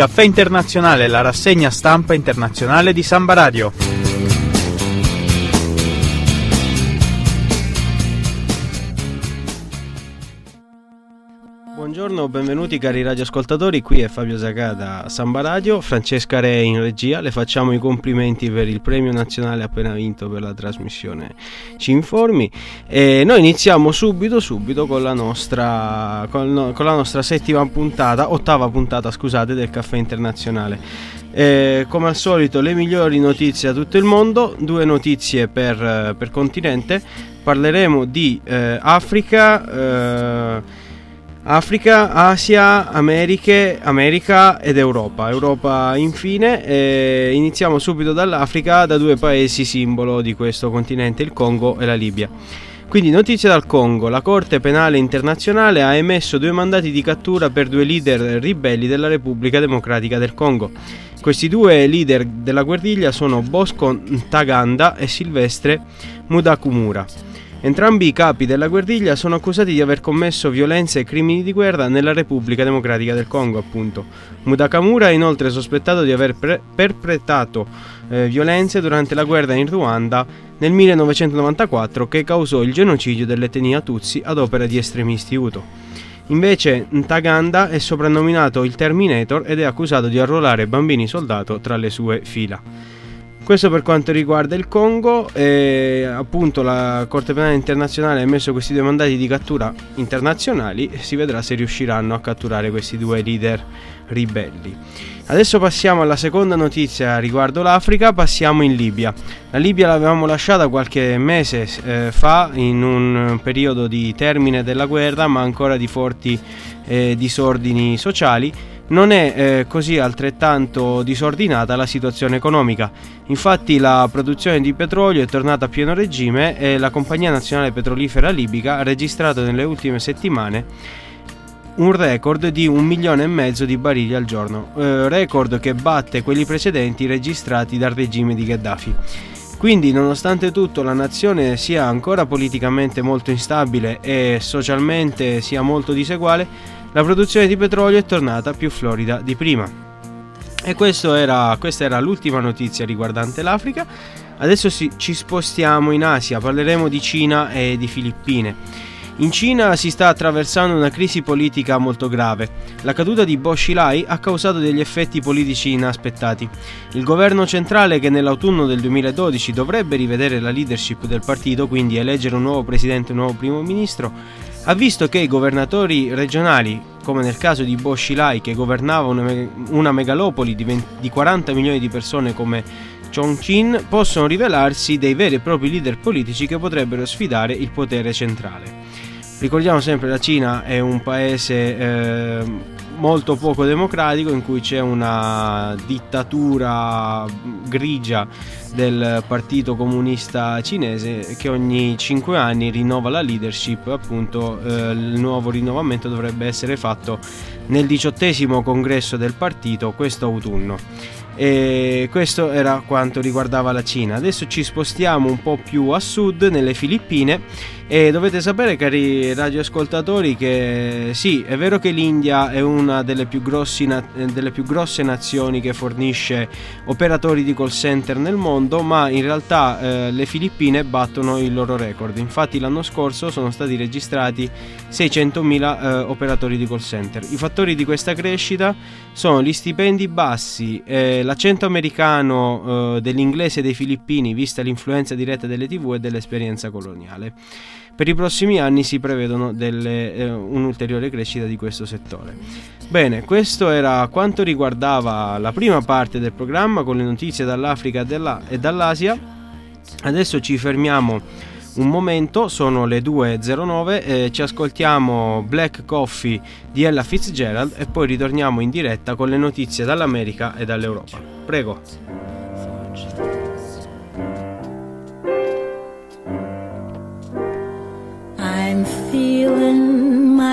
Caffè Internazionale, la rassegna stampa internazionale di Samba Radio. Buongiorno, benvenuti cari radioascoltatori, qui è Fabio Zacà da Samba Radio, Francesca Re in regia, le facciamo i complimenti per il premio nazionale appena vinto per la trasmissione Ci Informi e noi iniziamo subito subito con la nostra, con, con la nostra settima puntata, ottava puntata scusate del Caffè Internazionale. E, come al solito le migliori notizie da tutto il mondo, due notizie per, per continente, parleremo di eh, Africa. Eh, Africa, Asia, Americhe, America ed Europa. Europa infine. E iniziamo subito dall'Africa, da due paesi simbolo di questo continente, il Congo e la Libia. Quindi notizie dal Congo, la Corte Penale Internazionale ha emesso due mandati di cattura per due leader ribelli della Repubblica Democratica del Congo. Questi due leader della guerriglia sono Bosco Ntaganda e Silvestre Mudakumura. Entrambi i capi della guerriglia sono accusati di aver commesso violenze e crimini di guerra nella Repubblica Democratica del Congo, appunto. Mudakamura è inoltre sospettato di aver pre- perpetrato eh, violenze durante la guerra in Ruanda nel 1994 che causò il genocidio dell'etnia Tutsi ad opera di estremisti Hutu. Invece Ntaganda è soprannominato il Terminator ed è accusato di arruolare bambini soldato tra le sue fila. Questo per quanto riguarda il Congo, e appunto la Corte Penale Internazionale ha emesso questi due mandati di cattura internazionali e si vedrà se riusciranno a catturare questi due leader ribelli. Adesso passiamo alla seconda notizia riguardo l'Africa, passiamo in Libia. La Libia l'avevamo lasciata qualche mese eh, fa in un periodo di termine della guerra ma ancora di forti eh, disordini sociali non è eh, così altrettanto disordinata la situazione economica. Infatti la produzione di petrolio è tornata a pieno regime e la Compagnia Nazionale Petrolifera Libica ha registrato nelle ultime settimane un record di un milione e mezzo di barili al giorno, eh, record che batte quelli precedenti registrati dal regime di Gheddafi. Quindi, nonostante tutto, la nazione sia ancora politicamente molto instabile e socialmente sia molto diseguale, la produzione di petrolio è tornata più florida di prima. E era, questa era l'ultima notizia riguardante l'Africa. Adesso sì, ci spostiamo in Asia, parleremo di Cina e di Filippine. In Cina si sta attraversando una crisi politica molto grave. La caduta di Bo Xilai ha causato degli effetti politici inaspettati. Il governo centrale, che nell'autunno del 2012 dovrebbe rivedere la leadership del partito, quindi eleggere un nuovo presidente e un nuovo primo ministro, ha visto che i governatori regionali, come nel caso di Bo Xilai che governava una, megalopoli di, 20, di 40 milioni di persone come Chongqing, possono rivelarsi dei veri e propri leader politici che potrebbero sfidare il potere centrale. Ricordiamo sempre che la Cina è un paese eh, molto poco democratico in cui c'è una dittatura grigia del Partito Comunista Cinese che ogni 5 anni rinnova la leadership, appunto eh, il nuovo rinnovamento dovrebbe essere fatto nel diciottesimo congresso del partito questo autunno. E questo era quanto riguardava la Cina. Adesso ci spostiamo un po' più a sud, nelle Filippine, e dovete sapere, cari radioascoltatori, che sì, è vero che l'India è una delle più, na- delle più grosse nazioni che fornisce operatori di call center nel mondo, ma in realtà eh, le Filippine battono il loro record. Infatti l'anno scorso sono stati registrati 600.000 eh, operatori di call center. I fattori di questa crescita sono gli stipendi bassi, eh, l'accento americano eh, dell'inglese dei filippini, vista l'influenza diretta delle tv e dell'esperienza coloniale. Per i prossimi anni si prevedono delle, eh, un'ulteriore crescita di questo settore. Bene, questo era quanto riguardava la prima parte del programma con le notizie dall'Africa e dall'Asia. Adesso ci fermiamo un momento, sono le 2.09, eh, ci ascoltiamo Black Coffee di Ella Fitzgerald e poi ritorniamo in diretta con le notizie dall'America e dall'Europa. Prego.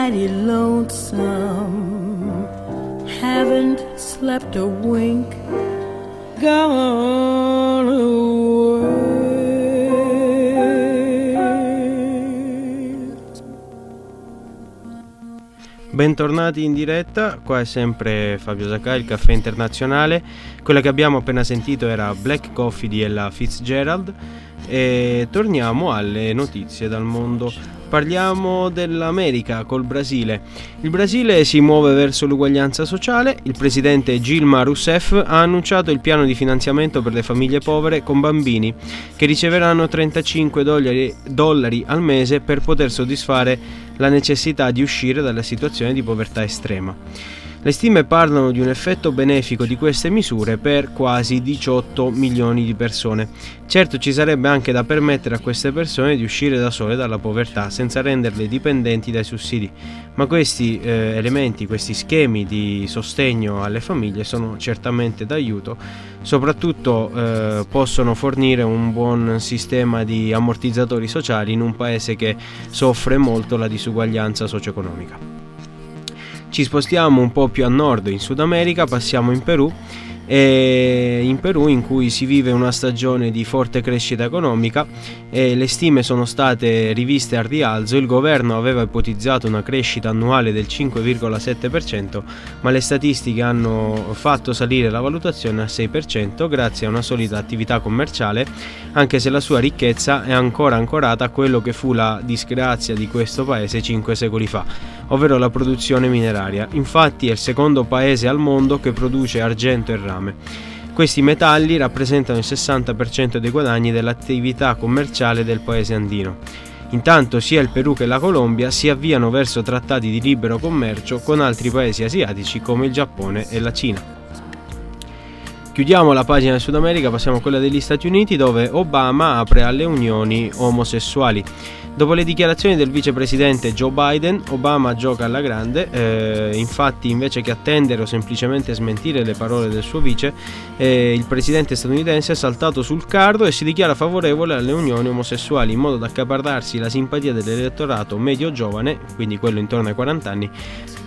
Mighty lonesome. Haven't slept a wink. Gone. Bentornati in diretta, qua è sempre Fabio Zacca, il caffè internazionale. Quella che abbiamo appena sentito era Black Coffee di Ella Fitzgerald e torniamo alle notizie dal mondo. Parliamo dell'America col Brasile. Il Brasile si muove verso l'uguaglianza sociale. Il presidente Gilma Rousseff ha annunciato il piano di finanziamento per le famiglie povere con bambini che riceveranno 35 dollari, dollari al mese per poter soddisfare la necessità di uscire dalla situazione di povertà estrema. Le stime parlano di un effetto benefico di queste misure per quasi 18 milioni di persone. Certo ci sarebbe anche da permettere a queste persone di uscire da sole dalla povertà senza renderle dipendenti dai sussidi, ma questi eh, elementi, questi schemi di sostegno alle famiglie sono certamente d'aiuto, soprattutto eh, possono fornire un buon sistema di ammortizzatori sociali in un paese che soffre molto la disuguaglianza socio-economica. Ci spostiamo un po' più a nord in Sud America, passiamo in Perù e in Perù in cui si vive una stagione di forte crescita economica e le stime sono state riviste al rialzo, il governo aveva ipotizzato una crescita annuale del 5,7%, ma le statistiche hanno fatto salire la valutazione a 6% grazie a una solida attività commerciale, anche se la sua ricchezza è ancora ancorata a quello che fu la disgrazia di questo paese 5 secoli fa, ovvero la produzione mineraria. Infatti è il secondo paese al mondo che produce argento e rame. Questi metalli rappresentano il 60% dei guadagni dell'attività commerciale del paese andino. Intanto sia il Perù che la Colombia si avviano verso trattati di libero commercio con altri paesi asiatici come il Giappone e la Cina. Chiudiamo la pagina del Sud America, passiamo a quella degli Stati Uniti dove Obama apre alle unioni omosessuali. Dopo le dichiarazioni del vicepresidente Joe Biden, Obama gioca alla grande, eh, infatti invece che attendere o semplicemente smentire le parole del suo vice, eh, il presidente statunitense è saltato sul carro e si dichiara favorevole alle unioni omosessuali in modo da accaparrarsi la simpatia dell'elettorato medio giovane, quindi quello intorno ai 40 anni,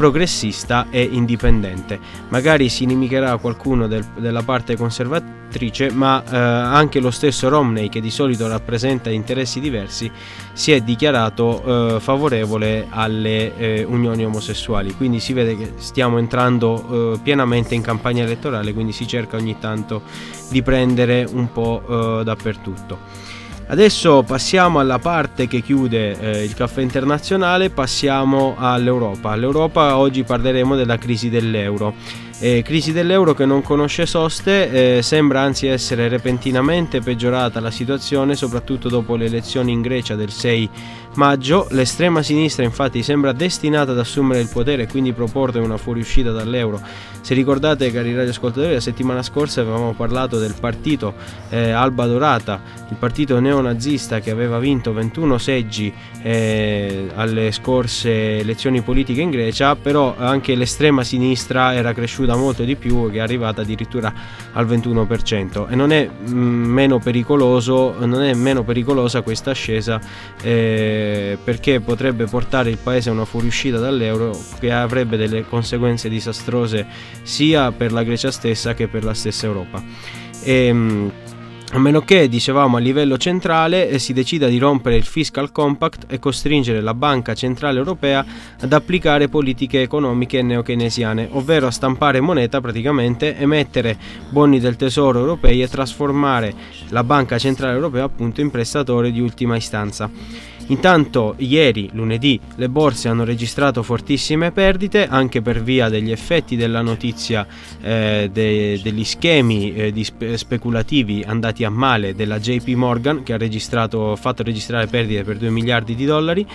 progressista e indipendente. Magari si inimicherà qualcuno del, della parte conservatrice, ma eh, anche lo stesso Romney, che di solito rappresenta interessi diversi, si è dichiarato eh, favorevole alle eh, unioni omosessuali, quindi si vede che stiamo entrando eh, pienamente in campagna elettorale, quindi si cerca ogni tanto di prendere un po' eh, dappertutto. Adesso passiamo alla parte che chiude eh, il caffè internazionale, passiamo all'Europa. All'Europa oggi parleremo della crisi dell'euro. Eh, crisi dell'euro che non conosce soste, eh, sembra anzi essere repentinamente peggiorata la situazione, soprattutto dopo le elezioni in Grecia del 6 maggio. L'estrema sinistra infatti sembra destinata ad assumere il potere e quindi proporre una fuoriuscita dall'euro. Se ricordate cari radioascoltatori, la settimana scorsa avevamo parlato del partito eh, Alba Dorata, il partito neonazista che aveva vinto 21 seggi eh, alle scorse elezioni politiche in Grecia, però anche l'estrema sinistra era cresciuta molto di più che è arrivata addirittura al 21% e non è mh, mm, meno pericoloso non è meno pericolosa questa ascesa eh, perché potrebbe portare il paese a una fuoriuscita dall'euro che avrebbe delle conseguenze disastrose sia per la Grecia stessa che per la stessa Europa. E, mh, a meno che, dicevamo, a livello centrale eh, si decida di rompere il fiscal compact e costringere la Banca Centrale Europea ad applicare politiche economiche neokeynesiane, ovvero a stampare moneta praticamente, emettere buoni del tesoro europei e trasformare la Banca Centrale Europea appunto in prestatore di ultima istanza. Intanto ieri, lunedì, le borse hanno registrato fortissime perdite anche per via degli effetti della notizia eh, de- degli schemi eh, spe- speculativi andati a male della JP Morgan che ha fatto registrare perdite per 2 miliardi di dollari.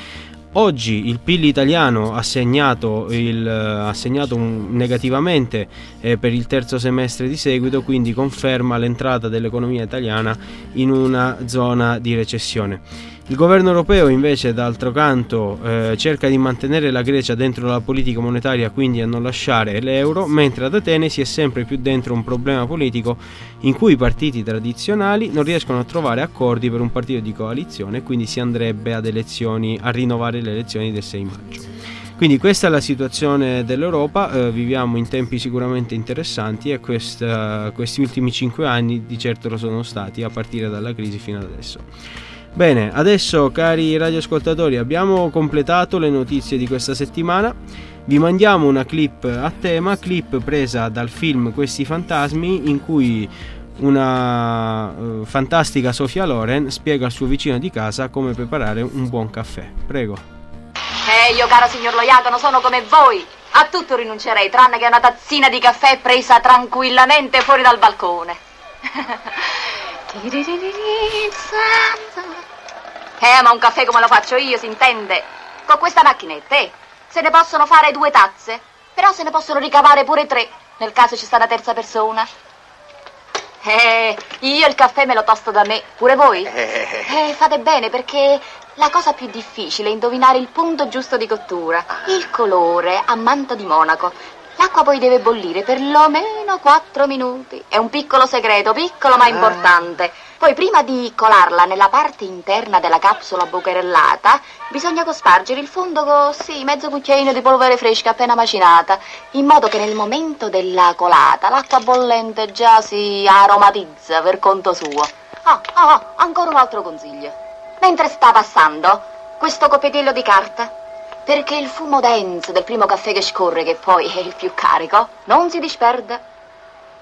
Oggi il PIL italiano ha segnato, il, ha segnato un, negativamente eh, per il terzo semestre di seguito, quindi conferma l'entrata dell'economia italiana in una zona di recessione. Il governo europeo invece d'altro canto eh, cerca di mantenere la Grecia dentro la politica monetaria, quindi a non lasciare l'euro, mentre ad Atene si è sempre più dentro un problema politico in cui i partiti tradizionali non riescono a trovare accordi per un partito di coalizione, quindi si andrebbe elezioni, a rinnovare le elezioni del 6 maggio. Quindi questa è la situazione dell'Europa, eh, viviamo in tempi sicuramente interessanti e questa, questi ultimi cinque anni di certo lo sono stati a partire dalla crisi fino ad adesso. Bene, adesso cari radioascoltatori abbiamo completato le notizie di questa settimana. Vi mandiamo una clip a tema, clip presa dal film Questi fantasmi in cui una uh, fantastica Sofia Loren spiega al suo vicino di casa come preparare un buon caffè. Prego. Eh, io caro signor Loiato non sono come voi. A tutto rinuncerei, tranne che una tazzina di caffè presa tranquillamente fuori dal balcone. Eh, ma un caffè come lo faccio io, si intende? Con questa macchinetta, eh? Se ne possono fare due tazze, però se ne possono ricavare pure tre, nel caso ci sta una terza persona. Eh, io il caffè me lo tosto da me, pure voi? Eh, fate bene perché la cosa più difficile è indovinare il punto giusto di cottura, il colore a manto di monaco. L'acqua poi deve bollire perlomeno 4 minuti. È un piccolo segreto, piccolo ma importante. Poi prima di colarla nella parte interna della capsula bucherellata, bisogna cospargere il fondo con, sì, mezzo cucchiaino di polvere fresca appena macinata, in modo che nel momento della colata l'acqua bollente già si aromatizza per conto suo. Ah, ah, ah, ancora un altro consiglio. Mentre sta passando, questo copetello di carta perché il fumo denso del primo caffè che scorre, che poi è il più carico, non si disperda.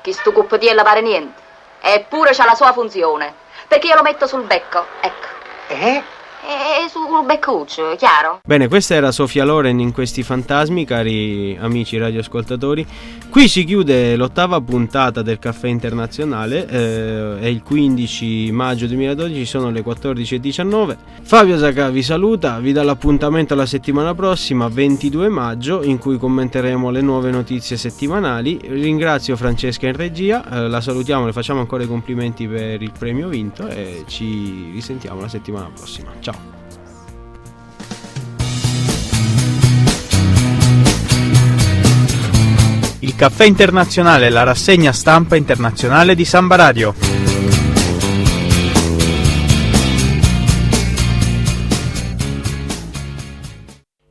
Chi sto cuppatiello pare niente. Eppure c'ha la sua funzione. Perché io lo metto sul becco, ecco. Eh? E sul beccuccio, chiaro? Bene, questa era Sofia Loren in questi fantasmi, cari amici radioascoltatori. Qui si chiude l'ottava puntata del Caffè Internazionale, eh, è il 15 maggio 2012, sono le 14.19. Fabio Zacca vi saluta, vi dà l'appuntamento la settimana prossima, 22 maggio, in cui commenteremo le nuove notizie settimanali. Ringrazio Francesca in regia, eh, la salutiamo, le facciamo ancora i complimenti per il premio vinto e ci risentiamo la settimana prossima. Ciao! Caffè internazionale, la rassegna stampa internazionale di Samba Radio.